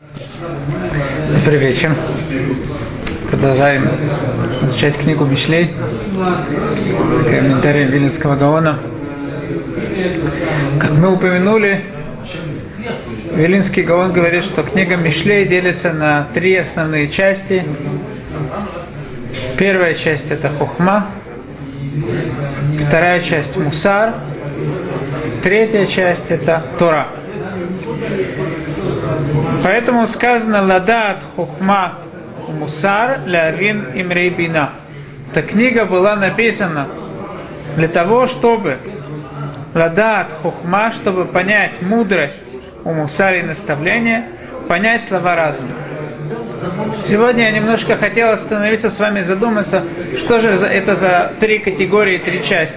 Добрый вечер. Продолжаем изучать книгу Мишлей, комментарий Вильнинского Гаона. Как мы упомянули, Вилинский Гаон говорит, что книга Мишлей делится на три основные части. Первая часть это Хохма, вторая часть Мусар, третья часть это Тора. Поэтому сказано «Ладат хухма мусар лявин имрей бина». Эта книга была написана для того, чтобы ладат хухма, чтобы понять мудрость у мусар и наставления, понять слова разума. Сегодня я немножко хотел остановиться с вами, задуматься, что же это за три категории, три части.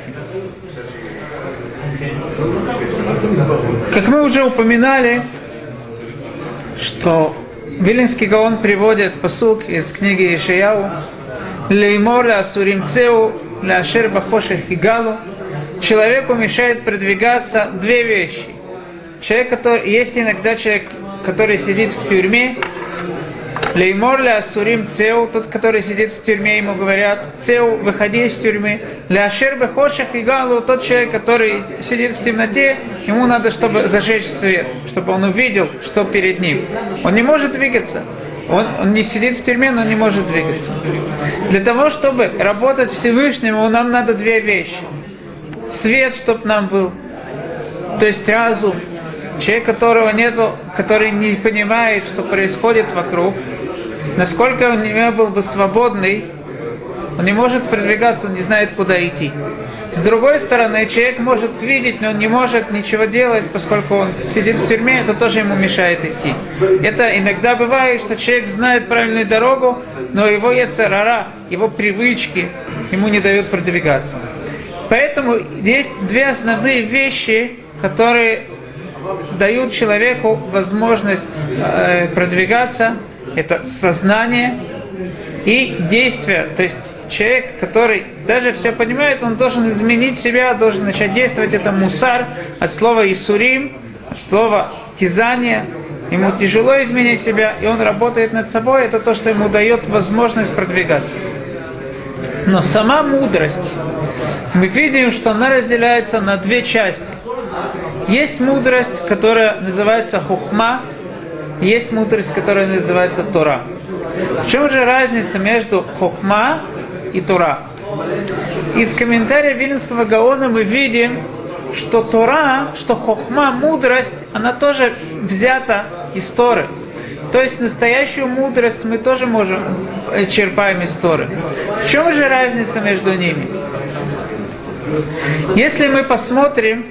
Как мы уже упоминали, что Вилинский Гаон приводит посук из книги Ишаяу Леймор Асуримцеу Ляшер Бахоших Игалу Человеку мешает продвигаться две вещи. Человек, который, есть иногда человек, который сидит в тюрьме, Леймор ля сурим цеу, тот, который сидит в тюрьме, ему говорят, цеу, выходи из тюрьмы. Ля шер бехошах и галу, тот человек, который сидит в темноте, ему надо, чтобы зажечь свет, чтобы он увидел, что перед ним. Он не может двигаться. Он, он не сидит в тюрьме, но не может двигаться. Для того, чтобы работать Всевышнему, нам надо две вещи. Свет, чтобы нам был, то есть разум, человек, которого нету, который не понимает, что происходит вокруг, насколько он не был бы свободный, он не может продвигаться, он не знает, куда идти. С другой стороны, человек может видеть, но он не может ничего делать, поскольку он сидит в тюрьме, это тоже ему мешает идти. Это иногда бывает, что человек знает правильную дорогу, но его яцерара, его привычки ему не дают продвигаться. Поэтому есть две основные вещи, которые дают человеку возможность э, продвигаться, это сознание и действие. То есть человек, который даже все понимает, он должен изменить себя, должен начать действовать. Это мусар от слова Исурим, от слова тизание. Ему тяжело изменить себя, и он работает над собой. Это то, что ему дает возможность продвигаться. Но сама мудрость, мы видим, что она разделяется на две части. Есть мудрость, которая называется хухма, есть мудрость, которая называется Тора. В чем же разница между хухма и Тора? Из комментария Вильнского Гаона мы видим, что Тора, что хохма, мудрость, она тоже взята из Торы. То есть настоящую мудрость мы тоже можем э, черпаем из Торы. В чем же разница между ними? Если мы посмотрим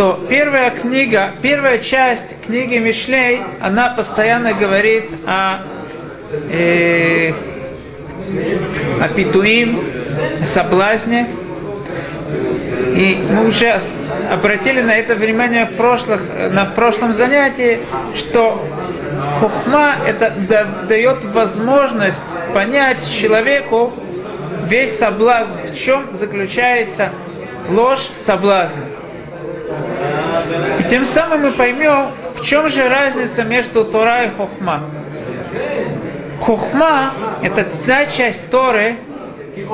то первая книга, первая часть книги Мишлей, она постоянно говорит о, э, о питуим, соблазне. И мы уже обратили на это внимание в, прошлых, на прошлом занятии, что хухма это дает возможность понять человеку весь соблазн, в чем заключается ложь соблазна. И тем самым мы поймем, в чем же разница между Тора и Хохма. Хохма – это та часть Торы,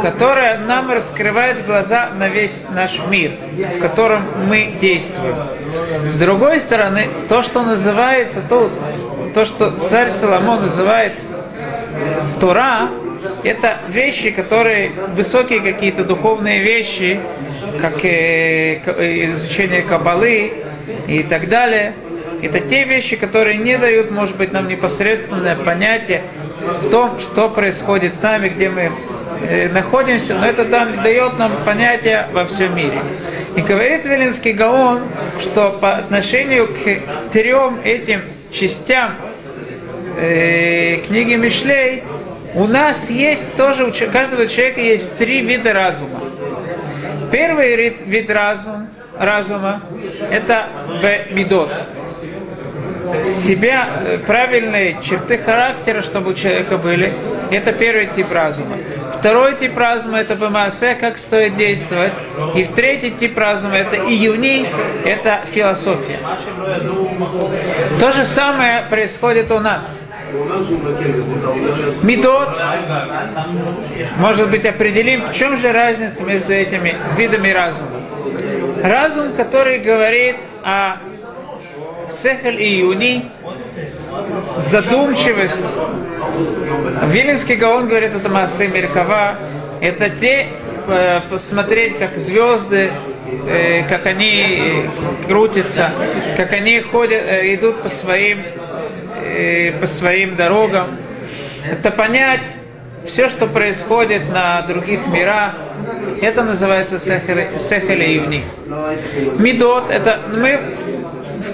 которая нам раскрывает глаза на весь наш мир, в котором мы действуем. С другой стороны, то, что называется тут, то, что царь Соломон называет Тора, это вещи, которые высокие какие-то духовные вещи, как э, изучение кабалы и так далее. Это те вещи, которые не дают, может быть, нам непосредственное понятие в том, что происходит с нами, где мы э, находимся, но это дает нам понятие во всем мире. И говорит Велинский Гаон, что по отношению к трем этим частям э, книги Мишлей, у нас есть тоже, у каждого человека есть три вида разума. Первый вид, разум, разума – это б-медот. Себя, э, правильные черты характера, чтобы у человека были, это первый тип разума. второй тип разума это бамасе, как стоит действовать. И третий тип разума это июни, это философия. То же самое происходит у нас. Медот, может быть, определим, в чем же разница между этими видами разума. Разум, который говорит о сехаль и юни, задумчивость. Виленский Гаон говорит, это массы Меркава, это те, э, посмотреть, как звезды, э, как они крутятся, как они ходят, э, идут по своим, по своим дорогам. Это понять все, что происходит на других мирах, это называется сехель и юни. Медот, это мы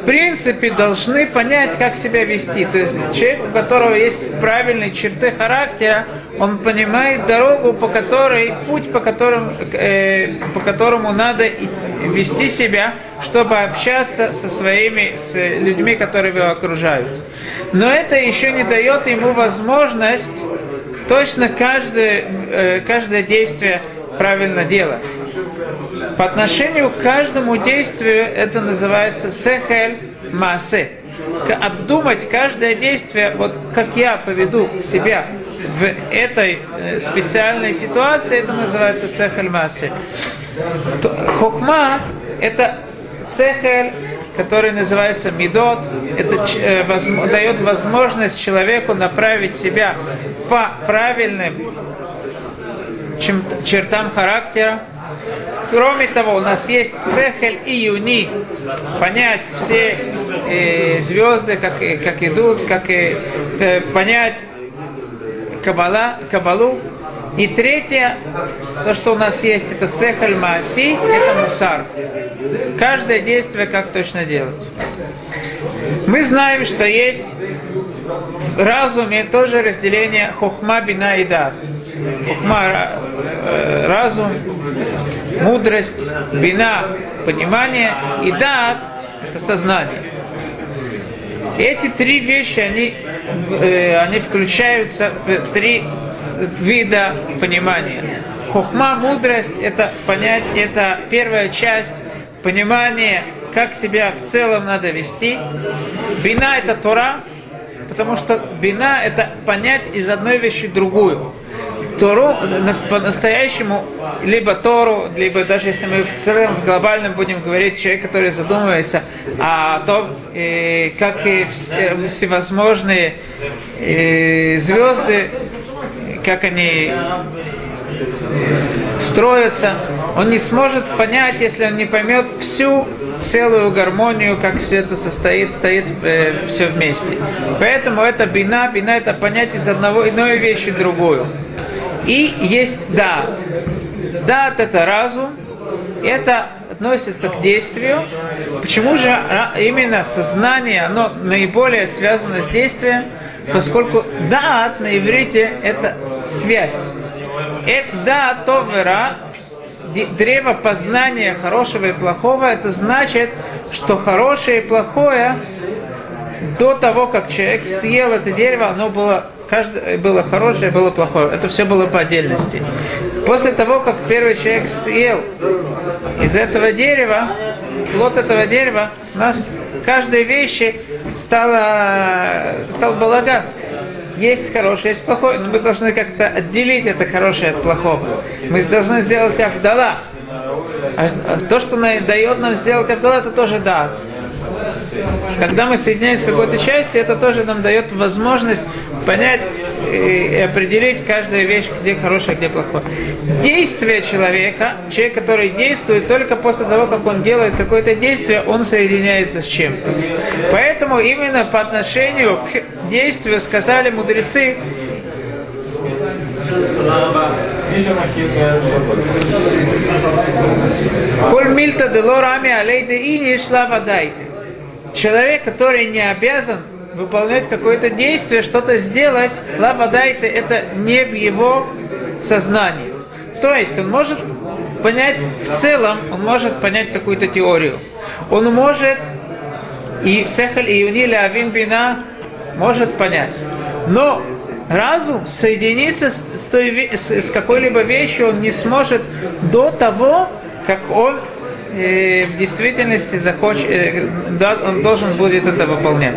в принципе должны понять, как себя вести. То есть человек, у которого есть правильные черты характера, он понимает дорогу, по которой, путь, по которому, э, по которому надо вести себя, чтобы общаться со своими, с людьми, которые его окружают. Но это еще не дает ему возможность точно каждое, э, каждое действие правильно делать. По отношению к каждому действию это называется сехель масе. Обдумать каждое действие, вот как я поведу себя в этой э, специальной ситуации, это называется сехель масе. Хокма – это сехель, который называется медот, это э, дает возможность человеку направить себя по правильным чертам характера. Кроме того, у нас есть сехель и юни, понять все э, звезды, как, как идут, как э, понять кабала, кабалу. И третье, то, что у нас есть, это сехаль мааси, это мусар. Каждое действие, как точно делать. Мы знаем, что есть в разуме тоже разделение хохма, бина и дат. Хохма э, – разум, мудрость, бина – понимание, и дат – это сознание. Эти три вещи, они, э, они включаются в три вида понимания. Хохма, мудрость, это понять, это первая часть понимания, как себя в целом надо вести. Бина это Тора, потому что бина это понять из одной вещи другую. Тору по-настоящему, либо Тору, либо даже если мы в целом, в глобальном будем говорить, человек, который задумывается о том, э, как и всевозможные э, звезды, как они строятся, он не сможет понять, если он не поймет всю целую гармонию, как все это состоит, стоит э, все вместе. Поэтому это бина, бина это понять из одного иной вещи другую. И есть дат. Дат это разум, это относится к действию. Почему же именно сознание, оно наиболее связано с действием? Поскольку дат на иврите это связь. Эц да товера, древо познания хорошего и плохого, это значит, что хорошее и плохое до того, как человек съел это дерево, оно было, каждое, было хорошее, было плохое. Это все было по отдельности. После того, как первый человек съел из этого дерева, плод этого дерева, у нас каждой вещи стало, стал балаган есть хорошее, есть плохое, но мы должны как-то отделить это хорошее от плохого. Мы должны сделать авдала. А то, что дает нам сделать авдала, это тоже да. Когда мы соединяемся с какой-то частью, это тоже нам дает возможность понять и определить каждую вещь, где хорошая, где плохая. Действие человека, человек, который действует, только после того, как он делает какое-то действие, он соединяется с чем-то. Поэтому именно по отношению к действию сказали мудрецы, Коль мильта де лорами алейде и не шла человек, который не обязан выполнять какое-то действие, что-то сделать, лавадайте, это не в его сознании. То есть он может понять в целом, он может понять какую-то теорию. Он может, и Сехаль и Юниля Авин Бина может понять. Но разум соединиться с, с какой-либо вещью он не сможет до того, как он э, в действительности захочет, э, да, он должен будет это выполнять.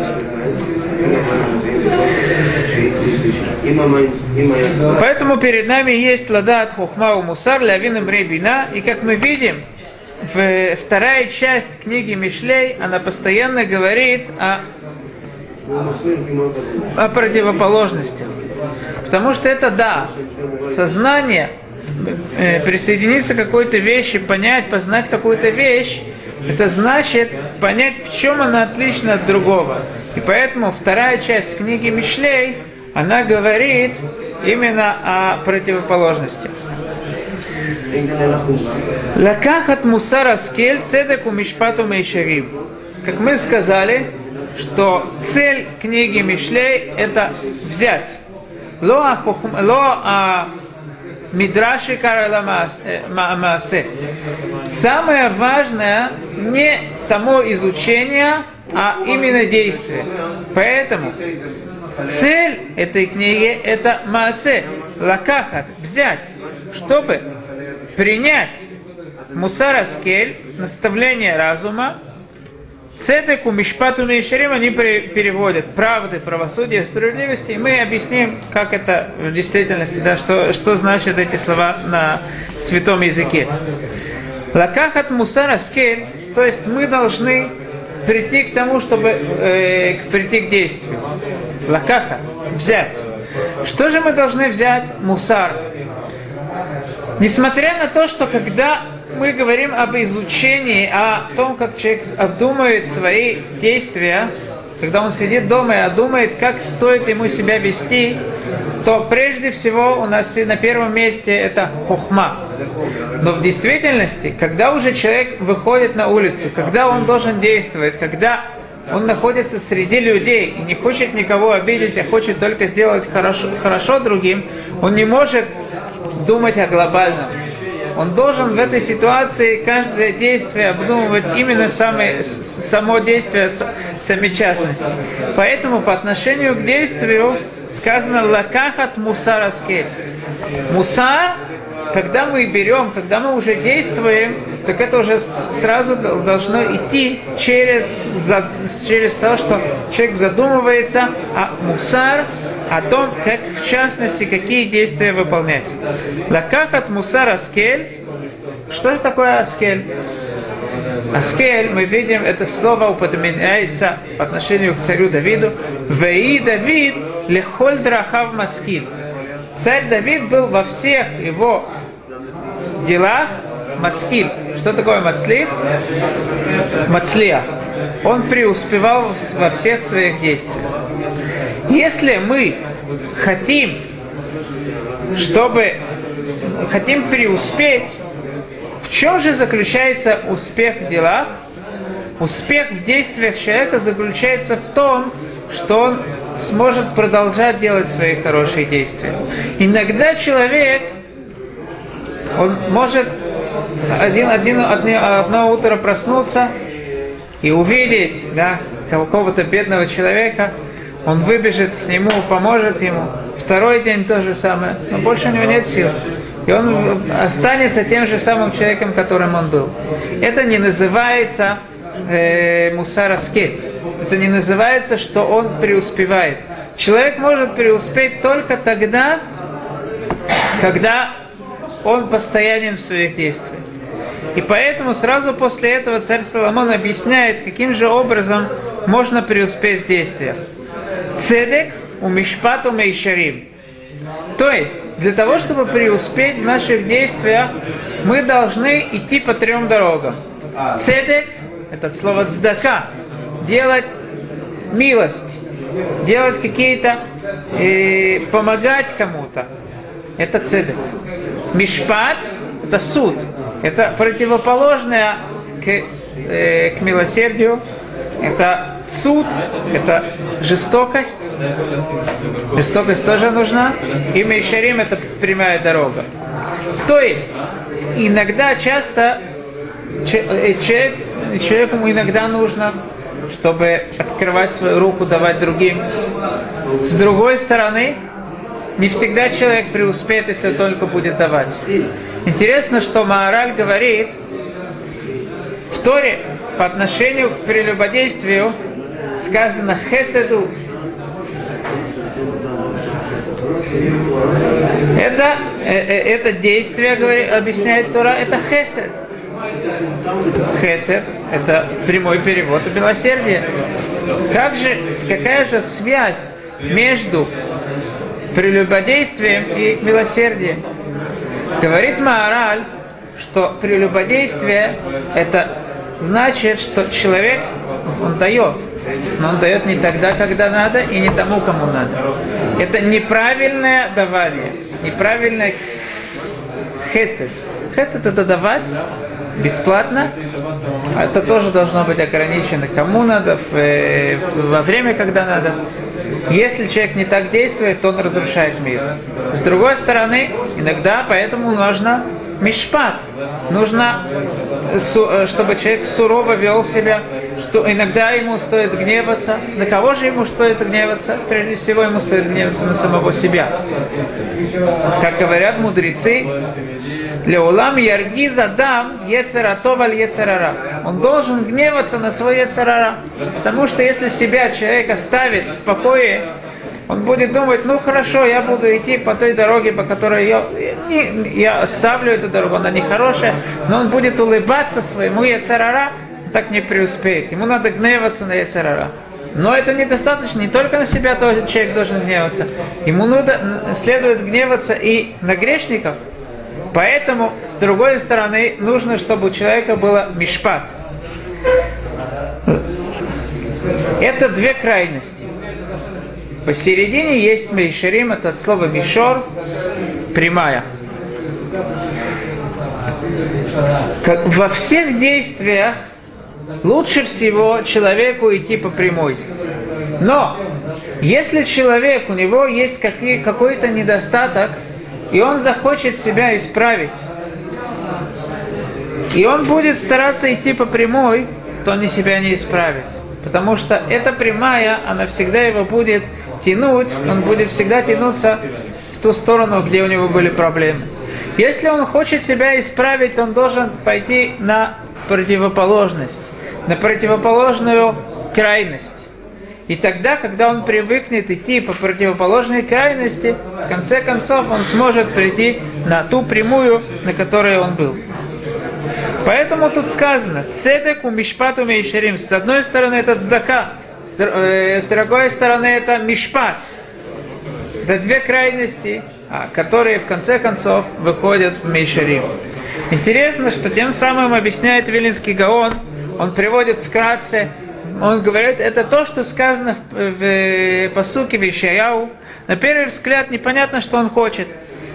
Поэтому перед нами есть ладат хухма мусар лявин бина, и как мы видим, в, вторая часть книги Мишлей, она постоянно говорит о, о противоположности. Потому что это да, сознание, э, присоединиться к какой-то вещи, понять, познать какую-то вещь, это значит понять, в чем она отлична от другого. И поэтому вторая часть книги Мишлей, она говорит именно о противоположности. Лакахат мусар аскель цедек у мишпату мейшарим. Как мы сказали, что цель книги Мишлей это взять. Ло а Мидраши Караламаасе. Самое важное не само изучение, а именно действие. Поэтому цель этой книги это Маасе, лакахат, взять, чтобы принять мусараскель, наставление разума, Цедеку, Мишпату, Мишарим, они переводят правды, правосудие, справедливости, и мы объясним, как это в действительности, да, что, что значат эти слова на святом языке. Лакахат мусара скель, то есть мы должны прийти к тому, чтобы э, прийти к действию. Лакаха, взять. Что же мы должны взять? Мусар. Несмотря на то, что когда мы говорим об изучении, о том, как человек обдумывает свои действия, когда он сидит дома и обдумает, как стоит ему себя вести, то прежде всего у нас на первом месте это хухма. Но в действительности, когда уже человек выходит на улицу, когда он должен действовать, когда он находится среди людей и не хочет никого обидеть, а хочет только сделать хорошо, хорошо другим, он не может думать о глобальном. Он должен в этой ситуации каждое действие обдумывать именно самое, само действие сами частности. Поэтому по отношению к действию сказано лакахат мусараскель. Мусар, когда мы берем, когда мы уже действуем, так это уже сразу должно идти через, через то, что человек задумывается, а мусар о том, как в частности, какие действия выполнять. Лакахат мусар аскель. Что же такое аскель? Аскель, мы видим, это слово упоминается по отношению к царю Давиду. Веи Давид лехоль драхав маскил. Царь Давид был во всех его делах маскиль. Что такое мацлит? Мацлия. Он преуспевал во всех своих действиях. Если мы хотим, чтобы хотим преуспеть, в чем же заключается успех в делах? Успех в действиях человека заключается в том, что он сможет продолжать делать свои хорошие действия. Иногда человек, он может один, один, одно, одно утро проснуться и увидеть да, какого-то бедного человека, он выбежит к нему, поможет ему. Второй день то же самое, но больше у него нет сил. И он останется тем же самым человеком, которым он был. Это не называется э, мусараскель. Это не называется, что он преуспевает. Человек может преуспеть только тогда, когда он постоянен в своих действиях. И поэтому сразу после этого царь Соломон объясняет, каким же образом можно преуспеть в действиях. Цедек у Мишпату Мейшарим. То есть, для того, чтобы преуспеть в наших действиях, мы должны идти по трем дорогам. Цедек, это слово цдака, делать милость, делать какие-то, э, помогать кому-то. Это цедек. Мишпат – это суд. Это противоположное к, э, к милосердию. Это суд, это жестокость. Жестокость тоже нужна. И Мейшарим – это прямая дорога. То есть, иногда, часто э, человек, человеку иногда нужно чтобы открывать свою руку, давать другим. С другой стороны, не всегда человек преуспеет, если только будет давать. Интересно, что Маораль говорит в Торе по отношению к прелюбодействию сказано хеседу. Это, э, э, это действие, говорит, объясняет Тора, это хесед. Хесед – это прямой перевод милосердия. Как же, какая же связь между прелюбодействием и милосердием? Говорит Маораль, что прелюбодействие – это значит, что человек, он дает, но он дает не тогда, когда надо, и не тому, кому надо. Это неправильное давание, неправильное хесед. Хесед это давать бесплатно, а это тоже должно быть ограничено кому надо, э, во время, когда надо. Если человек не так действует, то он разрушает мир. С другой стороны, иногда поэтому нужно мишпат. Нужно, э, чтобы человек сурово вел себя, что иногда ему стоит гневаться. На кого же ему стоит гневаться? Прежде всего ему стоит гневаться на самого себя. Как говорят мудрецы, Леулам ярги задам ецератоваль ецерара. Он должен гневаться на свой ецерара. Потому что если себя человек оставит в покое, он будет думать, ну хорошо, я буду идти по той дороге, по которой я, я оставлю эту дорогу, она нехорошая, но он будет улыбаться своему Яцерара, так не преуспеет. Ему надо гневаться на Яцерара. Но это недостаточно, не только на себя человек должен гневаться. Ему надо, следует гневаться и на грешников. Поэтому, с другой стороны, нужно, чтобы у человека было мишпат. Это две крайности. Посередине есть Мейшерим, это от слова Мишор, прямая. Как во всех действиях лучше всего человеку идти по прямой. Но если человек, у него есть какой-то недостаток, и он захочет себя исправить, и он будет стараться идти по прямой, то он себя не исправит. Потому что эта прямая, она всегда его будет тянуть, он будет всегда тянуться в ту сторону, где у него были проблемы. Если он хочет себя исправить, он должен пойти на противоположность, на противоположную крайность. И тогда, когда он привыкнет идти по противоположной крайности, в конце концов он сможет прийти на ту прямую, на которой он был. Поэтому тут сказано, цедек у мишпату мейшерим. С одной стороны это цдака, с другой стороны это мишпат. Это две крайности, а, которые в конце концов выходят в мейшерим. Интересно, что тем самым объясняет Вилинский Гаон, он приводит вкратце, он говорит, это то, что сказано в, в, в посуке Вишаяу. На первый взгляд непонятно, что он хочет.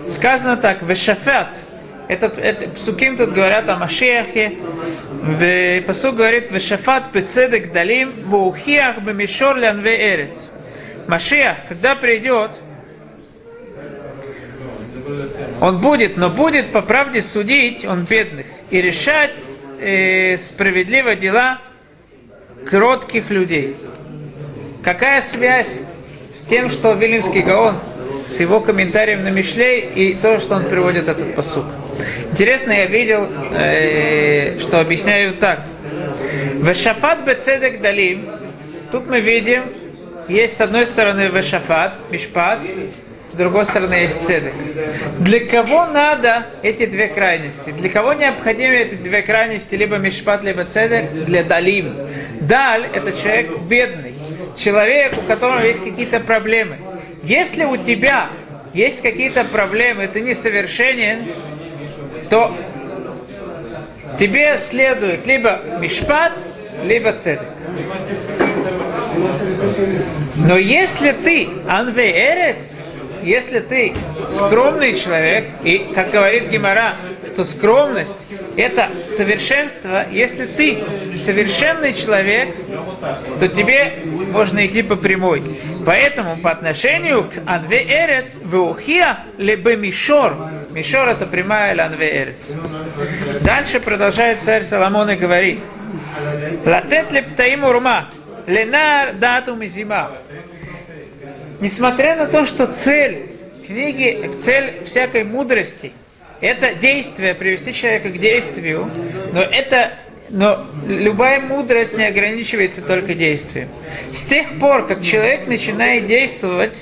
Сказано так, Вешафят, этот, это, псуким тут говорят о Машиахе. В посук говорит, Вешафат пецедек далим, вухиах бемишор лянве эрец. Машиах, когда придет, он будет, но будет по правде судить, он бедных, и решать э, справедливо дела кротких людей. Какая связь с тем, что Вилинский Гаон, с его комментарием на Мишлей и то, что он приводит этот посук? Интересно, я видел, э, что объясняют так. Вешафат бецедек далим. Тут мы видим, есть с одной стороны вешафат, мишпат, с другой стороны есть цедек. Для кого надо эти две крайности? Для кого необходимы эти две крайности, либо мишпат, либо цедек? Для далим. Даль – это человек бедный, человек, у которого есть какие-то проблемы. Если у тебя есть какие-то проблемы, ты несовершенен, то тебе следует либо мишпат, либо цедек. Но если ты анвеерец, если ты скромный человек, и, как говорит Гимара, что скромность – это совершенство, если ты совершенный человек, то тебе можно идти по прямой. Поэтому по отношению к Анве Эрец, Веухия либо Мишор, Мишор – это прямая Анве Эрец. Дальше продолжает царь Соломон и говорит, Латет лептаим урма, ленар дату мизима. Несмотря на то, что цель книги, цель всякой мудрости – это действие, привести человека к действию, но это но любая мудрость не ограничивается только действием. С тех пор, как человек начинает действовать,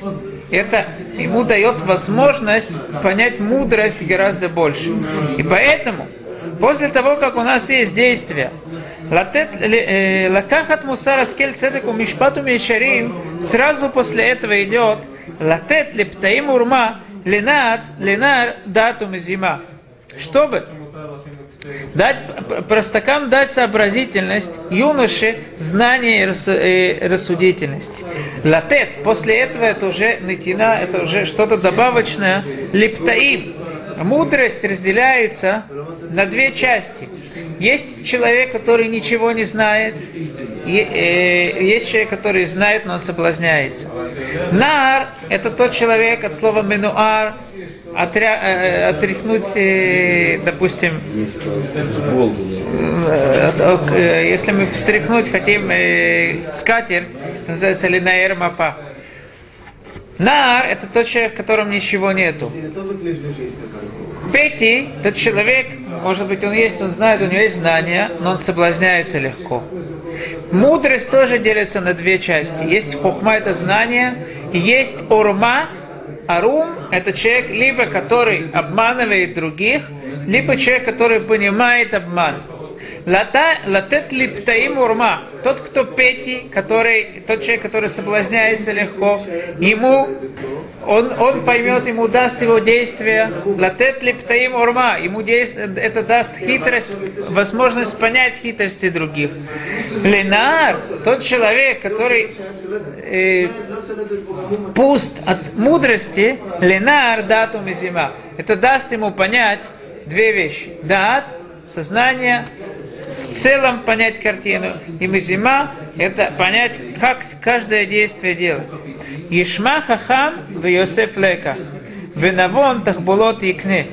это ему дает возможность понять мудрость гораздо больше. И поэтому, после того, как у нас есть действие, э, лакахат мусара скель цедеку мишпату мишарим, сразу после этого идет латет лептаим урма ленат ленар дату зима. Чтобы дать, простакам дать сообразительность, юноше знание и рассудительность. Латет, после этого это уже натина, это уже что-то добавочное. Лептаим, мудрость разделяется на две части. Есть человек, который ничего не знает, и, э, есть человек, который знает, но он соблазняется. Нар – это тот человек от слова менуар, отря, э, отряхнуть, э, допустим, э, э, если мы встряхнуть хотим э, скатерть, это называется линаэр мапа. Нар – это тот человек, в котором ничего нету. Пети – тот человек, может быть, он есть, он знает, у него есть знания, но он соблазняется легко. Мудрость тоже делится на две части. Есть хохма – это знание, есть орма, арум – это человек, либо который обманывает других, либо человек, который понимает обман. Латет липтаим урма. Тот, кто пети, который, тот человек, который соблазняется легко, ему, он, он поймет, ему даст его действие. Латет липтаим урма. Ему действие, это даст хитрость, возможность понять хитрости других. Ленар, тот человек, который э, пуст от мудрости, ленар датум и зима. Это даст ему понять две вещи. Дат, сознание, в целом понять картину. И мизима – это понять, как каждое действие делать. Ишма хахам в Йосеф лека. Венавон тахбулот икне.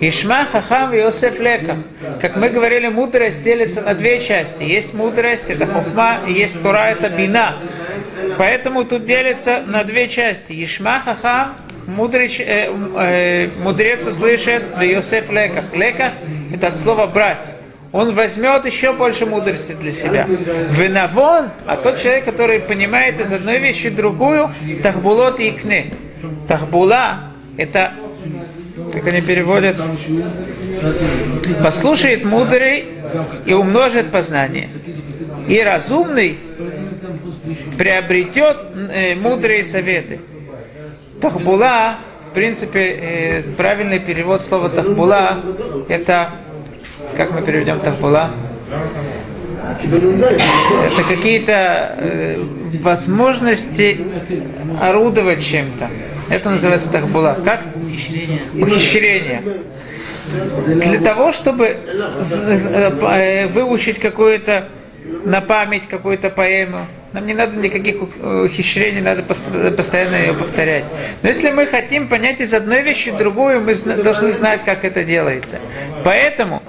Ишма хахам в Йосеф лека. Как мы говорили, мудрость делится на две части. Есть мудрость, это хухма, и есть тура, это бина. Поэтому тут делится на две части. Ишма хахам мудрый, э, э, мудрец услышит в Йосеф леках. Леках – это от слова брать он возьмет еще больше мудрости для себя. Винавон, а тот человек, который понимает из одной вещи другую, тахбулот и икны. Тахбула – это, как они переводят, послушает мудрый и умножит познание. И разумный приобретет э, мудрые советы. Тахбула, в принципе, э, правильный перевод слова тахбула – это как мы переведем Тахбула? Это какие-то э, возможности орудовать чем-то. Это называется Тахбула. Как? Ухищрение. Ухищрение. Для того, чтобы э, э, выучить какое-то на память какую-то поэму. Нам не надо никаких ухищрений, надо постоянно ее повторять. Но если мы хотим понять из одной вещи другую, мы должны знать, как это делается. Поэтому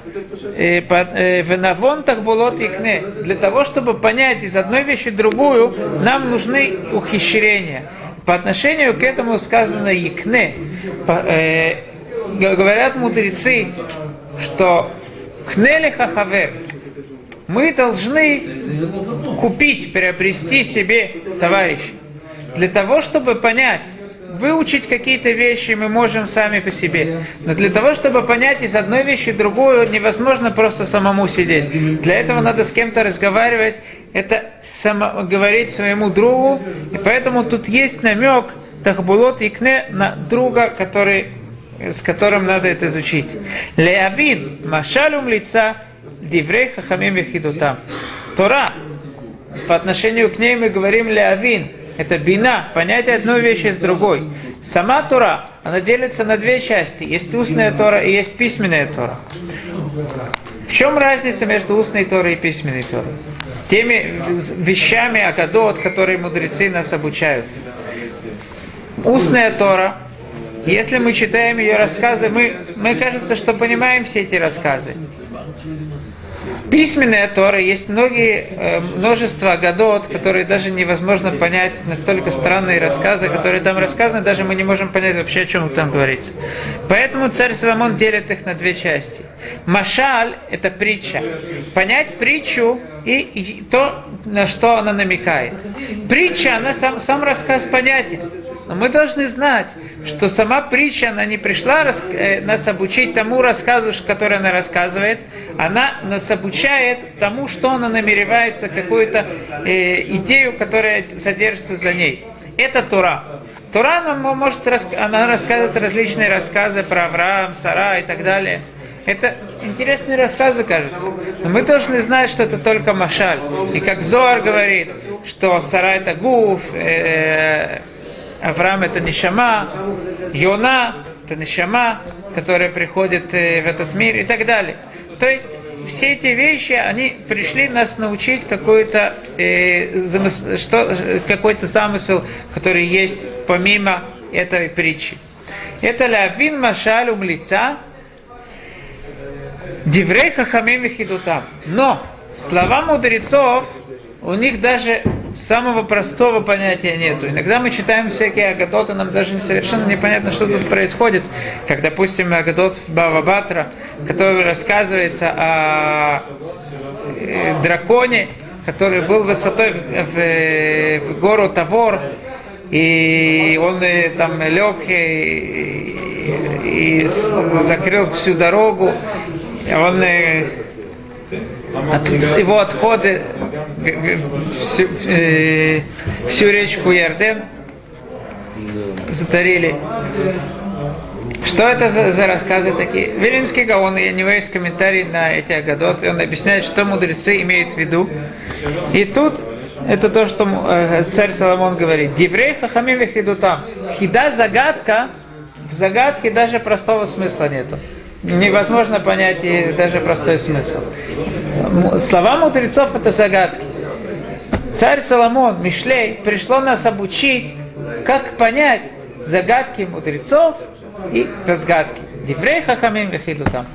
э, э, венавон так булот икне. Для того, чтобы понять из одной вещи другую, нам нужны ухищрения. По отношению к этому сказано икне. Э, говорят мудрецы, что кнели хахавер, мы должны купить, приобрести себе товарища. Для того, чтобы понять, выучить какие-то вещи мы можем сами по себе. Но для того, чтобы понять из одной вещи другую, невозможно просто самому сидеть. Для этого надо с кем-то разговаривать, это само, говорить своему другу. И поэтому тут есть намек Тахбулот Икне на друга, который, с которым надо это изучить. Леавид, Машалум лица, Диврей Хахамим Вехидутам. Тора, по отношению к ней мы говорим Леавин, это бина, понятие одной вещи с другой. Сама Тора, она делится на две части. Есть устная Тора и есть письменная Тора. В чем разница между устной Торой и письменной Торой? Теми вещами Агадот, которые мудрецы нас обучают. Устная Тора, если мы читаем ее рассказы, мы, мы кажется, что понимаем все эти рассказы. Письменная Тора есть многие, э, множество годот, которые даже невозможно понять, настолько странные рассказы, которые там рассказаны, даже мы не можем понять вообще, о чем там говорится. Поэтому царь Соломон делит их на две части. Машаль – это притча. Понять притчу и, и то, на что она намекает. Притча, она сам, сам рассказ понятен. Но мы должны знать, что сама притча, она не пришла э, нас обучить тому рассказу, который она рассказывает, она нас обучает тому, что она намеревается, какую-то э, идею, которая содержится за ней. Это Тура. Тура она, может, она рассказывает различные рассказы про Авраам, Сара и так далее. Это интересные рассказы, кажется. Но мы должны знать, что это только Машаль. И как Зоар говорит, что Сара это Гуф, э, Авраам это Нишама, Йона это Нишама, которая приходит э, в этот мир и так далее. То есть все эти вещи, они пришли нас научить какой-то э, замысл, что, какой-то замысел, который есть помимо этой притчи. Это лавин машаль умлица, диврей хахамим и Но слова мудрецов, у них даже самого простого понятия нету. Иногда мы читаем всякие агадоты, нам даже совершенно непонятно, что тут происходит. Как, допустим, агадот Бава Батра, который рассказывается о э, драконе, который был высотой в, в, в гору Тавор, и он э, там лег и, и закрыл всю дорогу. Он э, от, его отходы всю, э, всю речку Ярден затарили. Что это за, за рассказы такие? Велинский Гаон, у него есть комментарий на эти агадоты, он объясняет, что мудрецы имеют в виду. И тут это то, что э, царь Соломон говорит. Диврей хахамим там. Хида загадка, в загадке даже простого смысла нету невозможно понять и даже простой смысл. Слова мудрецов это загадки. Царь Соломон, Мишлей, пришло нас обучить, как понять загадки мудрецов и разгадки. Диврей хахамим вехиду там.